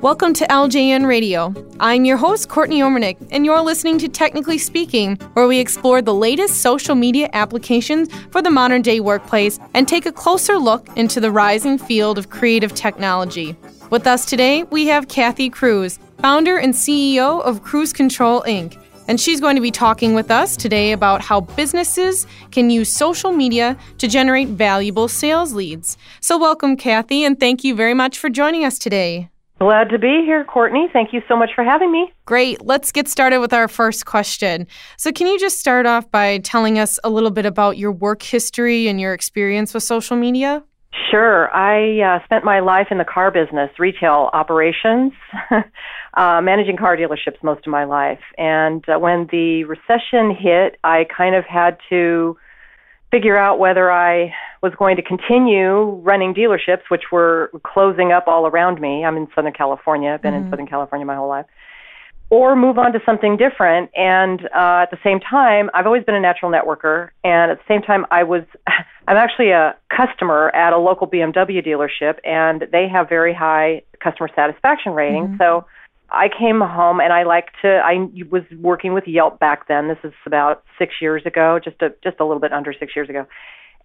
Welcome to LJN Radio. I'm your host, Courtney Omernick, and you're listening to Technically Speaking, where we explore the latest social media applications for the modern day workplace and take a closer look into the rising field of creative technology. With us today, we have Kathy Cruz, founder and CEO of Cruz Control Inc. And she's going to be talking with us today about how businesses can use social media to generate valuable sales leads. So, welcome, Kathy, and thank you very much for joining us today. Glad to be here, Courtney. Thank you so much for having me. Great. Let's get started with our first question. So, can you just start off by telling us a little bit about your work history and your experience with social media? Sure. I uh, spent my life in the car business, retail operations, uh, managing car dealerships most of my life. And uh, when the recession hit, I kind of had to figure out whether I was going to continue running dealerships, which were closing up all around me. I'm in Southern California, I've been mm-hmm. in Southern California my whole life or move on to something different. And uh, at the same time, I've always been a natural networker. And at the same time, I was, I'm actually a customer at a local BMW dealership, and they have very high customer satisfaction ratings. Mm-hmm. So I came home and I like to. I was working with Yelp back then. This is about six years ago, just a just a little bit under six years ago,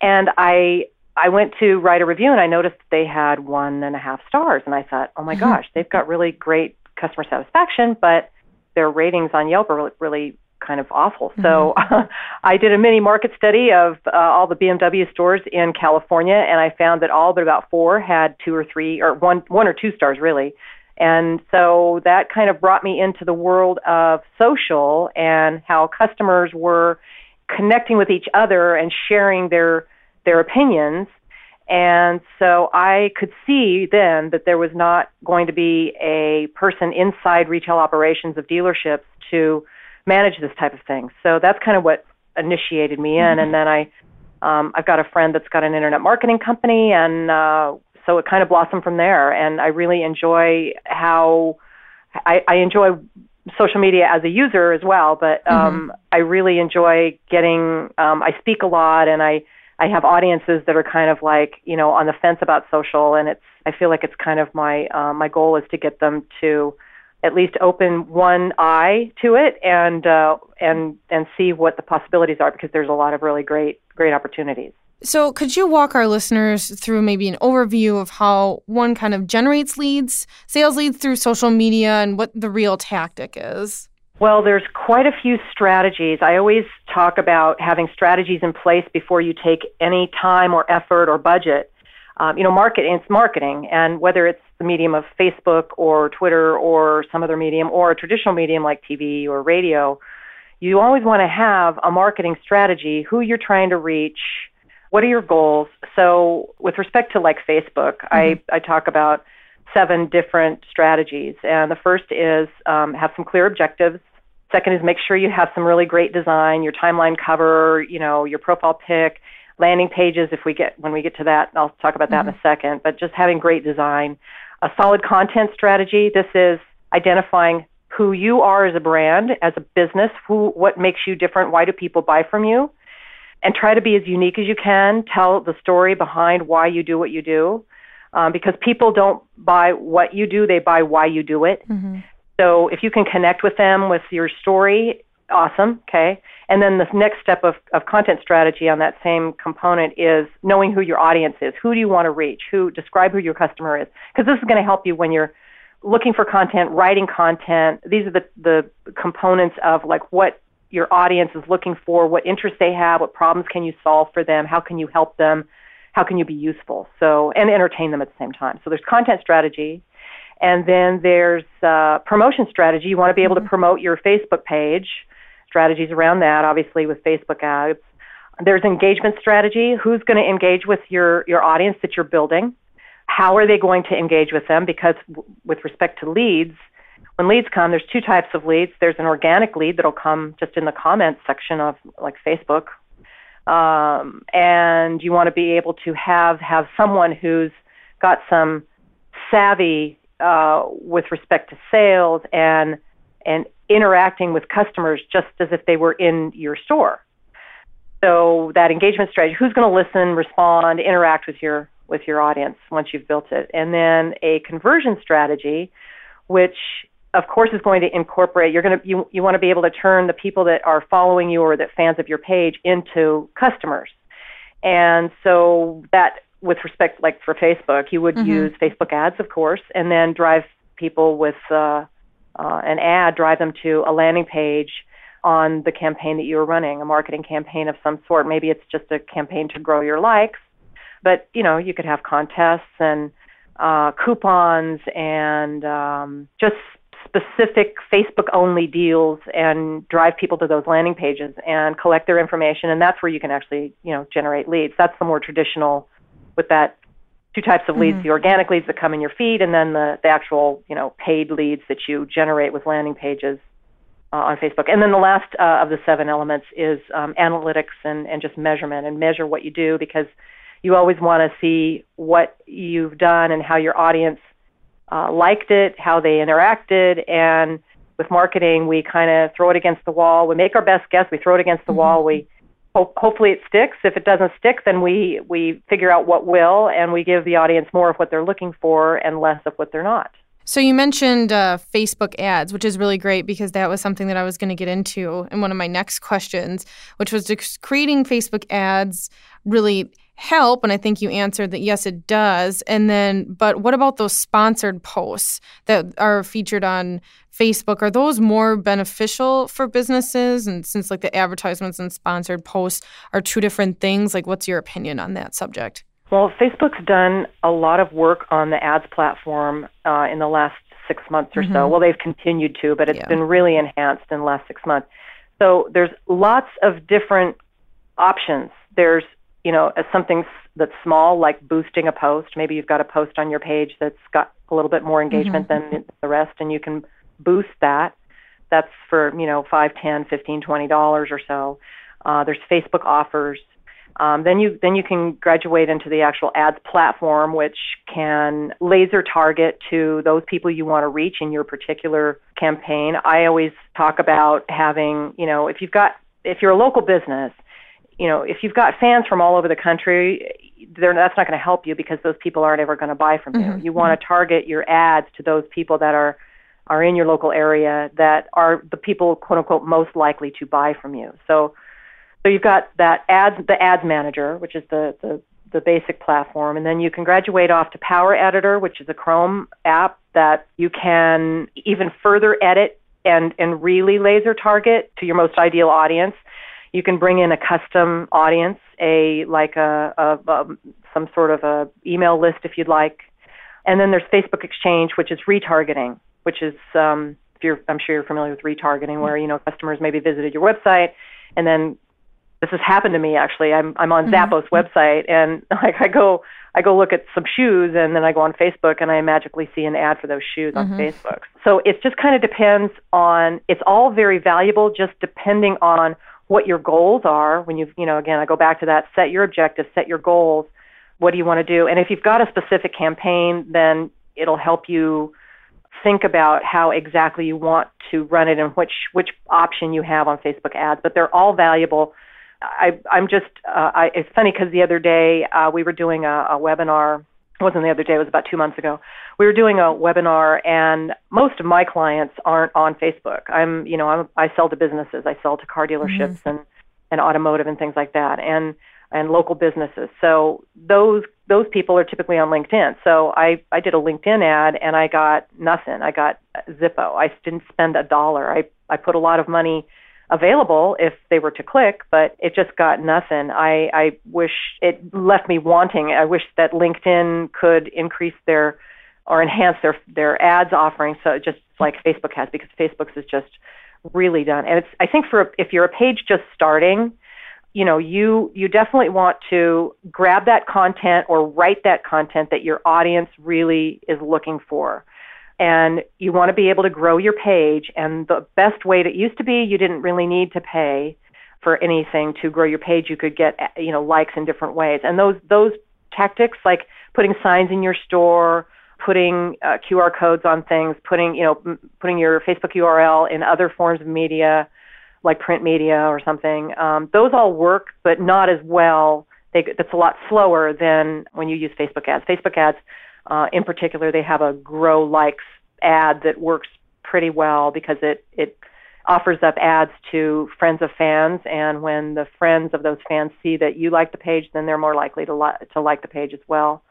and I I went to write a review and I noticed they had one and a half stars, and I thought, oh my mm-hmm. gosh, they've got really great customer satisfaction, but their ratings on Yelp are really, really kind of awful. Mm-hmm. So I did a mini market study of uh, all the BMW stores in California, and I found that all but about four had two or three, or one, one or two stars really. And so that kind of brought me into the world of social and how customers were connecting with each other and sharing their their opinions and so I could see then that there was not going to be a person inside retail operations of dealerships to manage this type of thing. So that's kind of what initiated me in. Mm-hmm. And then I, um, I've got a friend that's got an internet marketing company, and uh, so it kind of blossomed from there. And I really enjoy how I, I enjoy social media as a user as well, but um, mm-hmm. I really enjoy getting. Um, I speak a lot, and I I have audiences that are kind of like you know on the fence about social, and it's I feel like it's kind of my uh, my goal is to get them to at least open one eye to it and uh, and and see what the possibilities are because there's a lot of really great great opportunities. So, could you walk our listeners through maybe an overview of how one kind of generates leads, sales leads through social media, and what the real tactic is? Well, there's quite a few strategies. I always talk about having strategies in place before you take any time or effort or budget. Um, you know, market it's marketing, and whether it's the medium of Facebook or Twitter or some other medium or a traditional medium like TV or radio, you always want to have a marketing strategy. Who you're trying to reach, what are your goals? So, with respect to like Facebook, mm-hmm. I I talk about seven different strategies. And the first is um, have some clear objectives. Second is make sure you have some really great design, your timeline cover, you know, your profile pic, landing pages. If we get when we get to that, I'll talk about that mm-hmm. in a mm-hmm. second. But just having great design, a solid content strategy. This is identifying who you are as a brand, as a business, who what makes you different, why do people buy from you, and try to be as unique as you can. Tell the story behind why you do what you do um, because people don't buy what you do, they buy why you do it. Mm-hmm. So if you can connect with them with your story, awesome, okay. And then the next step of, of content strategy on that same component is knowing who your audience is. Who do you want to reach? Who describe who your customer is? Because this is going to help you when you're looking for content, writing content. These are the, the components of like what your audience is looking for, what interests they have, what problems can you solve for them, how can you help them how can you be useful? So, and entertain them at the same time. So there's content strategy. And then there's uh, promotion strategy. You want to be able mm-hmm. to promote your Facebook page, strategies around that, obviously with Facebook ads. There's engagement strategy. Who's going to engage with your, your audience that you're building? How are they going to engage with them? Because w- with respect to leads, when leads come, there's two types of leads. There's an organic lead that'll come just in the comments section of like Facebook um, and you want to be able to have have someone who's got some savvy uh, with respect to sales and and interacting with customers just as if they were in your store. So that engagement strategy, who's going to listen, respond, interact with your with your audience once you've built it, and then a conversion strategy, which of course is going to incorporate you're going to you, you want to be able to turn the people that are following you or that fans of your page into customers and so that with respect like for facebook you would mm-hmm. use facebook ads of course and then drive people with uh, uh, an ad drive them to a landing page on the campaign that you are running a marketing campaign of some sort maybe it's just a campaign to grow your likes but you know you could have contests and uh, coupons and um, just specific Facebook only deals and drive people to those landing pages and collect their information. And that's where you can actually you know generate leads. That's the more traditional with that two types of leads mm-hmm. the organic leads that come in your feed and then the, the actual you know paid leads that you generate with landing pages uh, on facebook. And then the last uh, of the seven elements is um, analytics and, and just measurement and measure what you do because you always want to see what you've done and how your audience uh, liked it, how they interacted, and with marketing, we kind of throw it against the wall. We make our best guess. We throw it against the mm-hmm. wall. We ho- hopefully it sticks. If it doesn't stick, then we we figure out what will, and we give the audience more of what they're looking for and less of what they're not. So you mentioned uh, Facebook ads, which is really great because that was something that I was going to get into in one of my next questions, which was creating Facebook ads really help? And I think you answered that yes, it does. And then, but what about those sponsored posts that are featured on Facebook? Are those more beneficial for businesses? And since like the advertisements and sponsored posts are two different things, like what's your opinion on that subject? Well, Facebook's done a lot of work on the ads platform uh, in the last six months or mm-hmm. so. Well, they've continued to, but it's yeah. been really enhanced in the last six months. So there's lots of different options. There's you know, as something that's small, like boosting a post. Maybe you've got a post on your page that's got a little bit more engagement mm-hmm. than the rest, and you can boost that. That's for you know five, ten, fifteen, twenty dollars or so. Uh, there's Facebook offers. Um, then you then you can graduate into the actual ads platform, which can laser target to those people you want to reach in your particular campaign. I always talk about having you know if you've got if you're a local business you know, if you've got fans from all over the country, that's not going to help you because those people aren't ever going to buy from you. Mm-hmm. You want to target your ads to those people that are are in your local area that are the people quote unquote most likely to buy from you. So so you've got that ads the ads manager, which is the the the basic platform, and then you can graduate off to Power Editor, which is a Chrome app that you can even further edit and and really laser target to your most ideal audience. You can bring in a custom audience, a like a, a, a some sort of a email list if you'd like. And then there's Facebook Exchange, which is retargeting, which is um, if you're I'm sure you're familiar with retargeting, where you know customers maybe visited your website, and then this has happened to me actually. I'm I'm on mm-hmm. Zappos website, and like I go I go look at some shoes, and then I go on Facebook, and I magically see an ad for those shoes on mm-hmm. Facebook. So it just kind of depends on. It's all very valuable, just depending on what your goals are when you've, you know, again, I go back to that set your objectives, set your goals. What do you want to do? And if you've got a specific campaign, then it'll help you think about how exactly you want to run it and which which option you have on Facebook ads. But they're all valuable. I, I'm just, uh, I, it's funny because the other day uh, we were doing a, a webinar wasn't the other day, it was about two months ago. We were doing a webinar, and most of my clients aren't on Facebook. I'm, you know, I'm, I sell to businesses, I sell to car dealerships mm-hmm. and, and automotive and things like that, and and local businesses. So those those people are typically on LinkedIn. So I I did a LinkedIn ad and I got nothing. I got Zippo. I didn't spend a dollar. I I put a lot of money available if they were to click, but it just got nothing. I, I wish it left me wanting. I wish that LinkedIn could increase their or enhance their their ads offering so just like Facebook has because Facebook's is just really done. And it's I think for if you're a page just starting, you know, you you definitely want to grab that content or write that content that your audience really is looking for and you want to be able to grow your page. And the best way that used to be, you didn't really need to pay for anything to grow your page. You could get you know likes in different ways, and those those tactics like putting signs in your store, putting uh, QR codes on things, putting you know m- putting your Facebook URL in other forms of media like print media or something. Um, those all work, but not as well. They, that's a lot slower than when you use Facebook ads. Facebook ads uh, in particular, they have a grow likes ad that works pretty well because it it offers up ads to friends of fans, and when the friends of those fans see that you like the page, then they're more likely to li- to like the page as well.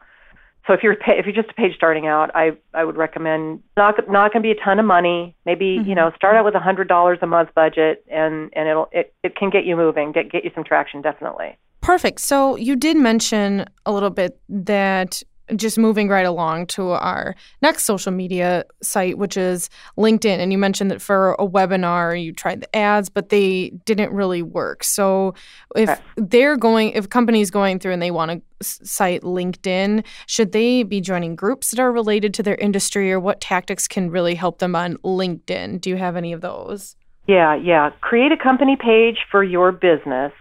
So if you're if you're just a page starting out, I I would recommend not not going to be a ton of money. Maybe mm-hmm. you know start out with a hundred dollars a month budget, and and it'll it, it can get you moving, get get you some traction definitely. Perfect. So you did mention a little bit that just moving right along to our next social media site, which is LinkedIn. And you mentioned that for a webinar, you tried the ads, but they didn't really work. So if okay. they're going, if companies going through and they want to cite LinkedIn, should they be joining groups that are related to their industry or what tactics can really help them on LinkedIn? Do you have any of those? Yeah, yeah. Create a company page for your business.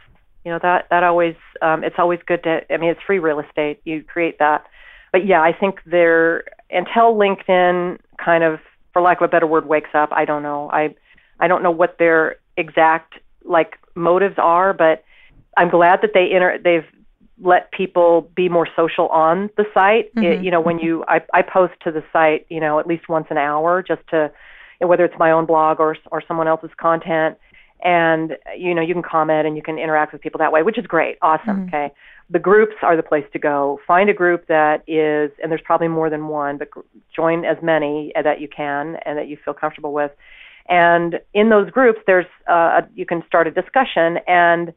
You know that that always um, it's always good to. I mean, it's free real estate. You create that but yeah, I think there until LinkedIn kind of, for lack of a better word, wakes up. I don't know. I I don't know what their exact like motives are, but I'm glad that they enter. They've let people be more social on the site. Mm-hmm. It, you know, when you I, I post to the site, you know, at least once an hour, just to whether it's my own blog or or someone else's content, and you know, you can comment and you can interact with people that way, which is great, awesome. Mm-hmm. Okay, the groups are the place to go. Find a group that is, and there's probably more than one, but join as many that you can and that you feel comfortable with. And in those groups, there's uh, you can start a discussion. And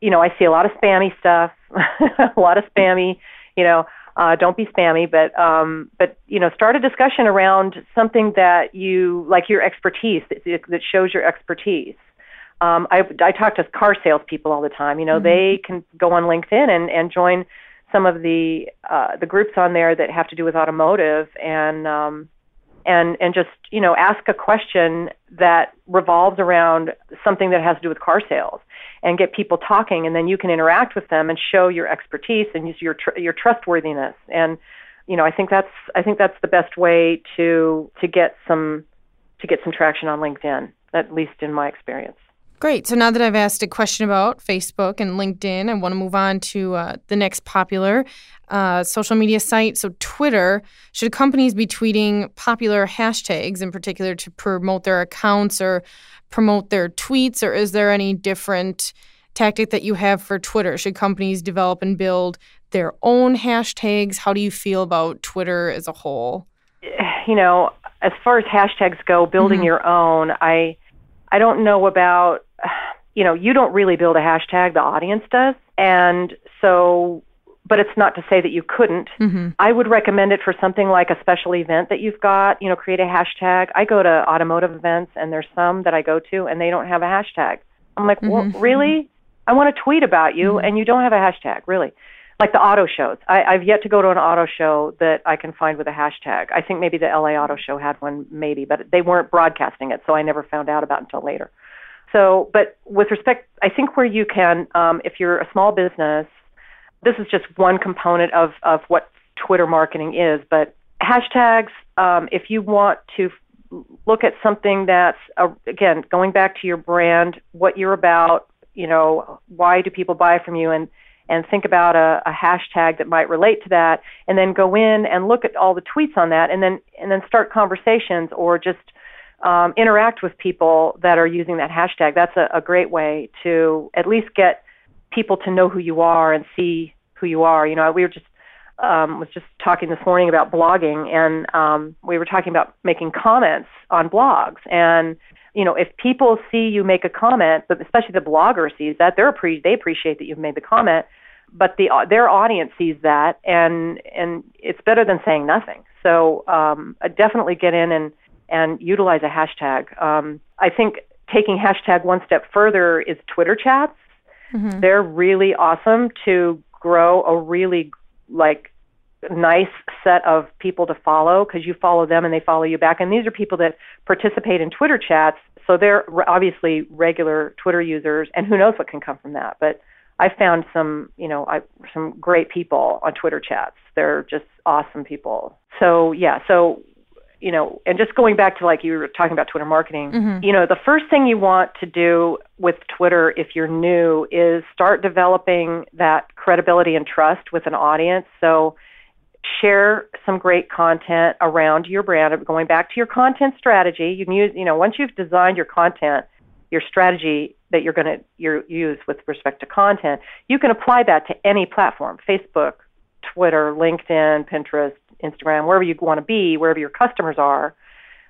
you know, I see a lot of spammy stuff, a lot of spammy. You know, uh, don't be spammy, but um, but you know, start a discussion around something that you like your expertise that, that shows your expertise um, I, I talk to car salespeople all the time. You know, mm-hmm. they can go on LinkedIn and, and join some of the uh, the groups on there that have to do with automotive and um, and and just you know ask a question that revolves around something that has to do with car sales and get people talking and then you can interact with them and show your expertise and use your tr- your trustworthiness and you know I think that's I think that's the best way to to get some to get some traction on LinkedIn at least in my experience. Great. So now that I've asked a question about Facebook and LinkedIn, I want to move on to uh, the next popular uh, social media site. So, Twitter. Should companies be tweeting popular hashtags in particular to promote their accounts or promote their tweets, or is there any different tactic that you have for Twitter? Should companies develop and build their own hashtags? How do you feel about Twitter as a whole? You know, as far as hashtags go, building mm-hmm. your own, I I don't know about, you know, you don't really build a hashtag, the audience does. And so, but it's not to say that you couldn't. Mm-hmm. I would recommend it for something like a special event that you've got, you know, create a hashtag. I go to automotive events and there's some that I go to and they don't have a hashtag. I'm like, mm-hmm. well, really? I want to tweet about you mm-hmm. and you don't have a hashtag, really like the auto shows. I, I've yet to go to an auto show that I can find with a hashtag. I think maybe the LA Auto Show had one, maybe, but they weren't broadcasting it, so I never found out about it until later. So, but with respect, I think where you can, um, if you're a small business, this is just one component of of what Twitter marketing is. But hashtags, um, if you want to look at something that's uh, again going back to your brand, what you're about, you know, why do people buy from you, and and think about a, a hashtag that might relate to that and then go in and look at all the tweets on that and then and then start conversations or just um, interact with people that are using that hashtag. That's a, a great way to at least get people to know who you are and see who you are. You know we were just um, was just talking this morning about blogging and um, we were talking about making comments on blogs and you know, if people see you make a comment, but especially the blogger sees that, they're appre- they appreciate that you've made the comment, but the their audience sees that, and and it's better than saying nothing. So um, definitely get in and and utilize a hashtag. Um, I think taking hashtag one step further is Twitter chats. Mm-hmm. They're really awesome to grow a really like nice set of people to follow because you follow them and they follow you back. And these are people that participate in Twitter chats, so they're obviously regular Twitter users, and who knows what can come from that. But I found some, you know, I, some great people on Twitter chats. They're just awesome people. So yeah, so you know, and just going back to like you were talking about Twitter marketing, mm-hmm. you know, the first thing you want to do with Twitter if you're new is start developing that credibility and trust with an audience. So share some great content around your brand. Going back to your content strategy, you can use, you know, once you've designed your content, your strategy that you're going to use with respect to content, you can apply that to any platform Facebook, Twitter, LinkedIn, Pinterest, Instagram, wherever you want to be, wherever your customers are.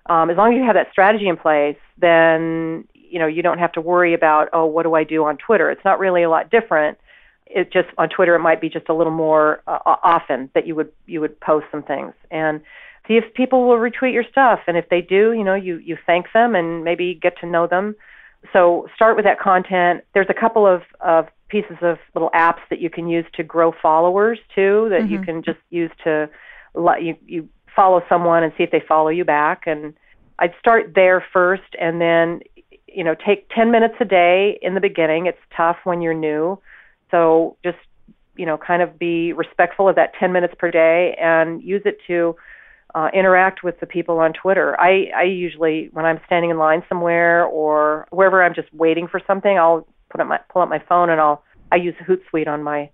Um, as long as you have that strategy in place, then you know you don't have to worry about oh what do I do on Twitter. It's not really a lot different. It just on Twitter it might be just a little more uh, often that you would you would post some things and see if people will retweet your stuff and if they do, you know you you thank them and maybe get to know them so start with that content. There's a couple of, of pieces of little apps that you can use to grow followers too that mm-hmm. you can just use to let you, you follow someone and see if they follow you back. And I'd start there first and then, you know, take 10 minutes a day in the beginning. It's tough when you're new. So just, you know, kind of be respectful of that 10 minutes per day and use it to uh, interact with the people on Twitter. I, I usually, when I'm standing in line somewhere or wherever I'm just waiting for something, I'll put up my pull up my phone and I'll I use Hootsuite on my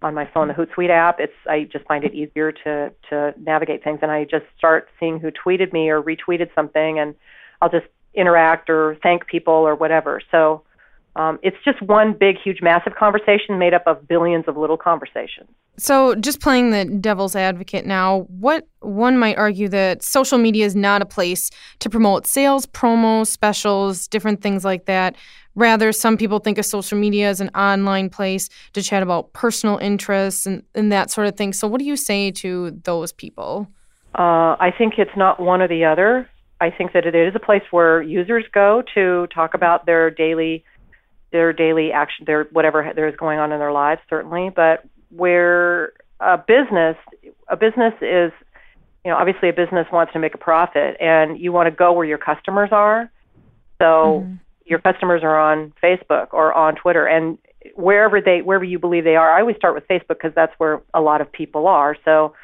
on my phone, the Hootsuite app. It's I just find it easier to to navigate things, and I just start seeing who tweeted me or retweeted something, and I'll just interact or thank people or whatever. So um, it's just one big, huge, massive conversation made up of billions of little conversations. So, just playing the devil's advocate now, what one might argue that social media is not a place to promote sales, promos, specials, different things like that. Rather, some people think of social media as an online place to chat about personal interests and, and that sort of thing. So, what do you say to those people? Uh, I think it's not one or the other. I think that it is a place where users go to talk about their daily their daily action, their whatever there is going on in their lives, certainly. But where a business, a business is, you know, obviously a business wants to make a profit, and you want to go where your customers are. So mm-hmm. your customers are on Facebook or on Twitter, and wherever they, wherever you believe they are. I always start with Facebook because that's where a lot of people are. So.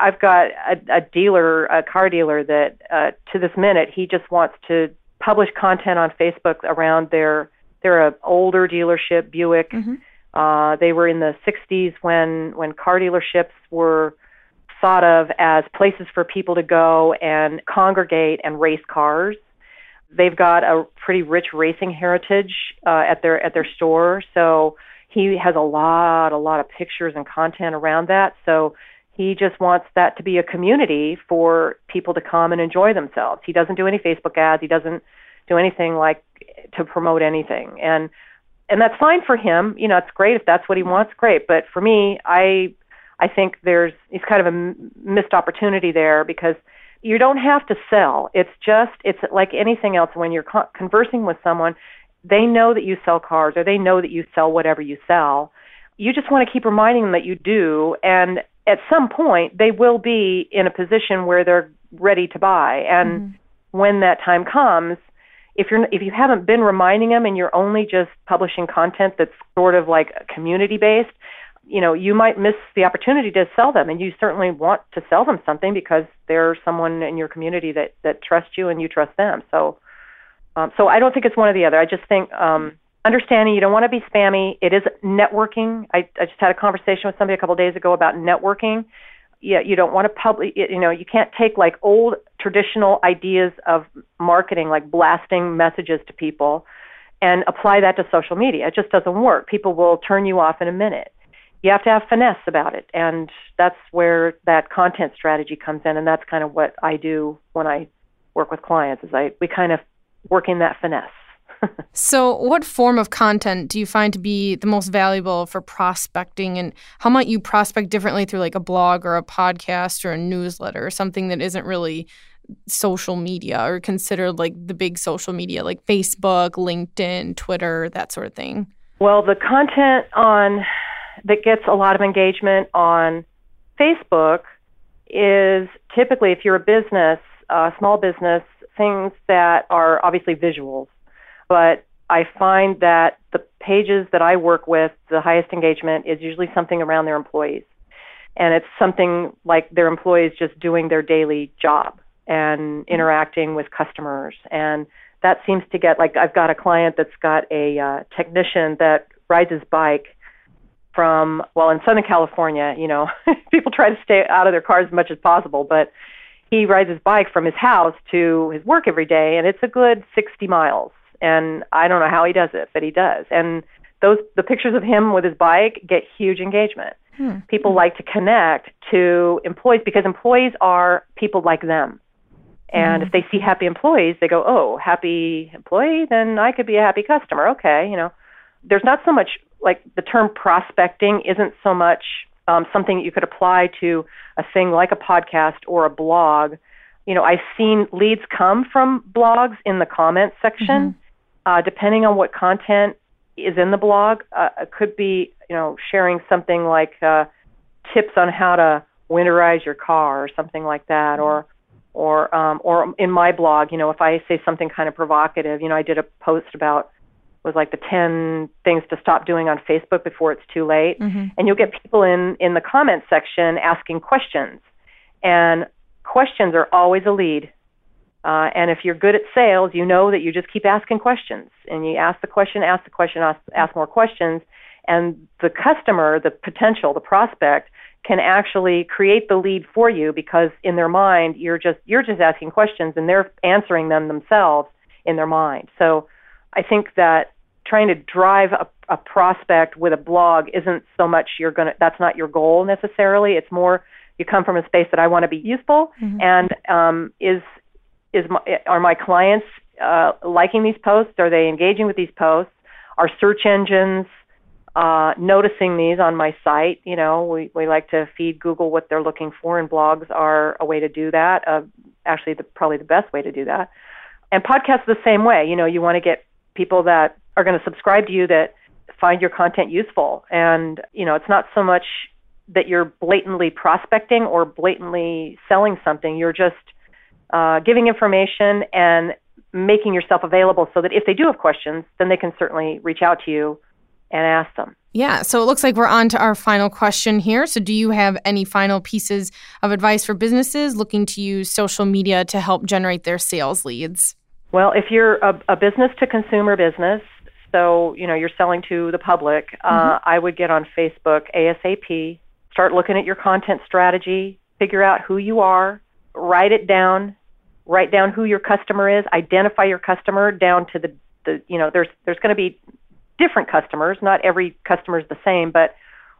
I've got a, a dealer, a car dealer that uh, to this minute he just wants to publish content on Facebook around their they're an older dealership, Buick. Mm-hmm. Uh, they were in the 60s when when car dealerships were thought of as places for people to go and congregate and race cars. They've got a pretty rich racing heritage uh, at their at their store, so he has a lot a lot of pictures and content around that. So he just wants that to be a community for people to come and enjoy themselves. He doesn't do any Facebook ads. He doesn't do anything like to promote anything. And and that's fine for him. You know it's great. If that's what he wants great. But for me i i think there's it's kind of a missed opportunity there because you don't have to sell. It's just it's like anything else. When you're con- conversing with someone they know that you sell cars or they know that you sell whatever you sell. You just want to keep reminding them that you do. And at some point they will be in a position where they're ready to buy. And mm-hmm. when that time comes if you're if you haven't been reminding them and you're only just publishing content that's sort of like community based you know you might miss the opportunity to sell them. And you certainly want to sell them something because they're someone in your community that that trusts you and you trust them. So um, so I don't think it's one or the other. I just think um, understanding you don't want to be spammy. It is networking. I, I just had a conversation with somebody a couple of days ago about networking. Yeah, you don't want to public, you know, you can't take like old traditional ideas of marketing, like blasting messages to people, and apply that to social media. It just doesn't work. People will turn you off in a minute. You have to have finesse about it, and that's where that content strategy comes in, and that's kind of what I do when I work with clients. Is I we kind of work in that finesse so, what form of content do you find to be the most valuable for prospecting, and how might you prospect differently through like a blog or a podcast or a newsletter or something that isn't really social media or considered like the big social media like Facebook, LinkedIn, Twitter, that sort of thing? Well, the content on that gets a lot of engagement on Facebook is typically if you're a business, a small business, things that are obviously visuals but I find that the pages that I work with, the highest engagement is usually something around their employees. And it's something like their employees just doing their daily job and interacting with customers. And that seems to get, like, I've got a client that's got a uh, technician that rides his bike from well in Southern California, you know, people try to stay out of their cars as much as possible, but he rides his bike from his house to his work every day and it's a good 60 miles. And I don't know how he does it, but he does. And those the pictures of him with his bike get huge engagement. Hmm. People like to connect to employees because employees are people like them. And mm if they see happy employees, they go, "Oh, happy employee, then I could be a happy customer." Okay, you know. There's not so much like the term prospecting isn't so much um, something you could apply to a thing like a podcast or a blog. You know, I've seen leads come from blogs in the comments section. Uh, depending on what content is in the blog, uh, it could be you know sharing something like uh, tips on how to winterize your car or something like that, or or um, or in my blog, you know, if I say something kind of provocative, you know, I did a post about was like the 10 things to stop doing on Facebook before it's too late. Mm-hmm. And you'll get people in in the comments section asking questions. And questions are always a lead. Uh, and if you're good at sales, you know that you just keep asking questions. And you ask the question, ask the question, ask, ask more questions. And the customer, the potential, the prospect, can actually create the lead for you because in their mind you're just you're just asking questions and they're answering them themselves in their mind. So I think that trying to drive a, a prospect with a blog isn't so much you're going to that's not your goal necessarily it's more you come from a space that I want to be useful mm-hmm. and um, is is my, are my clients uh, liking these posts? Are they engaging with these posts? Are search engines uh, noticing these on my site? You know we, we like to feed Google what they're looking for and blogs are a way to do that uh, actually the, probably the best way to do that. And podcasts the same way. You know you want to get people that are going to subscribe to you that find your content useful. And, you know, it's not so much that you're blatantly prospecting or blatantly selling something. You're just uh, giving information and making yourself available so that if they do have questions, then they can certainly reach out to you and ask them. Yeah, so it looks like we're on to our final question here. So, do you have any final pieces of advice for businesses looking to use social media to help generate their sales leads? Well, if you're a, a business to consumer business, so you know you're selling to the public, uh, mm-hmm. uh, I would get on Facebook ASAP. Start looking at your content strategy. Figure out who you are. Write it down. Write down who your customer is. Identify your customer down to the the you know there's there's going to be different customers. Not every customer is the same, but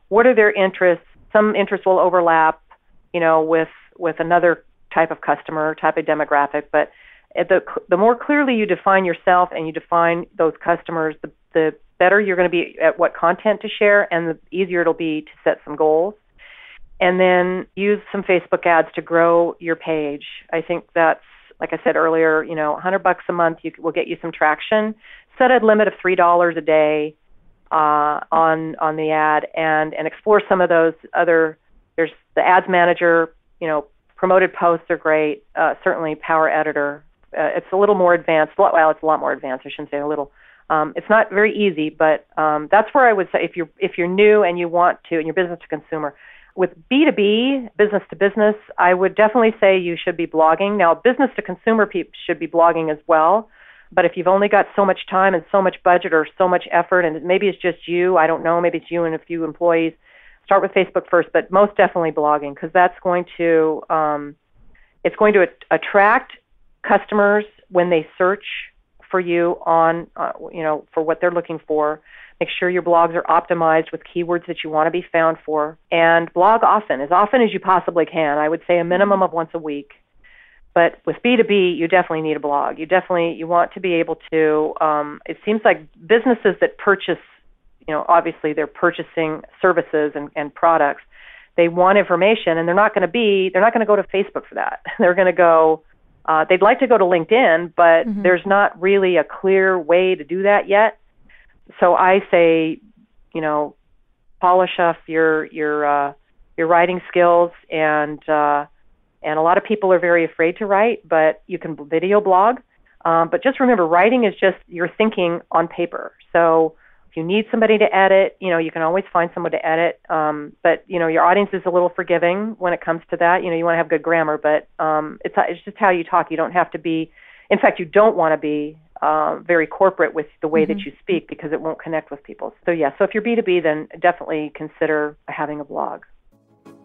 what are their interests? Some interests will overlap, you know, with with another type of customer, type of demographic, but the the more clearly you define yourself and you define those customers, the the better you're going to be at what content to share, and the easier it'll be to set some goals. And then use some Facebook ads to grow your page. I think that's like I said earlier. You know, 100 bucks a month you, will get you some traction. Set a limit of three dollars a day uh, on on the ad, and and explore some of those other. There's the ads manager. You know, promoted posts are great. Uh, certainly, Power Editor uh, it's a little more advanced. Well, it's a lot more advanced. I shouldn't say a little. Um, it's not very easy, but um, that's where I would say if you're if you're new and you want to, and you're business to consumer, with B2B, business to business, I would definitely say you should be blogging. Now, business to consumer people should be blogging as well. But if you've only got so much time and so much budget or so much effort, and maybe it's just you, I don't know, maybe it's you and a few employees, start with Facebook first, but most definitely blogging because that's going to um, it's going to attract customers when they search for you on uh, you know for what they're looking for make sure your blogs are optimized with keywords that you want to be found for and blog often as often as you possibly can. I would say a minimum of once a week. But with b2b you definitely need a blog. You definitely you want to be able to um, it seems like businesses that purchase you know obviously they're purchasing services and, and products. They want information and they're not going to be they're not going to go to facebook for that. They're going to go uh, they'd like to go to LinkedIn, but mm-hmm. there's not really a clear way to do that yet. So I say, you know, polish up your your uh, your writing skills, and uh, and a lot of people are very afraid to write, but you can video blog. Um, but just remember, writing is just your thinking on paper. So if you need somebody to edit, you know, you can always find someone to edit. Um, but you know, your audience is a little forgiving when it comes to that. You know, you want to have good grammar, but um, it's it's just how you talk. You don't have to be. In fact, you don't want to be uh, very corporate with the way mm-hmm. that you speak because it won't connect with people. So, yeah, so if you're B2B, then definitely consider having a blog.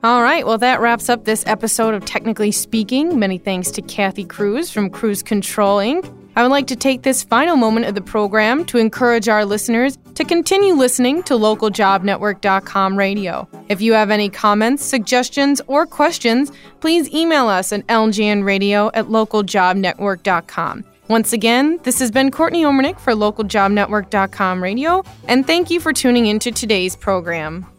All right, well, that wraps up this episode of Technically Speaking. Many thanks to Kathy Cruz from Cruz Control Inc. I would like to take this final moment of the program to encourage our listeners to continue listening to localjobnetwork.com radio. If you have any comments, suggestions, or questions, please email us at ljnradio at localjobnetwork.com. Once again, this has been Courtney Omernick for localjobnetwork.com radio, and thank you for tuning into today's program.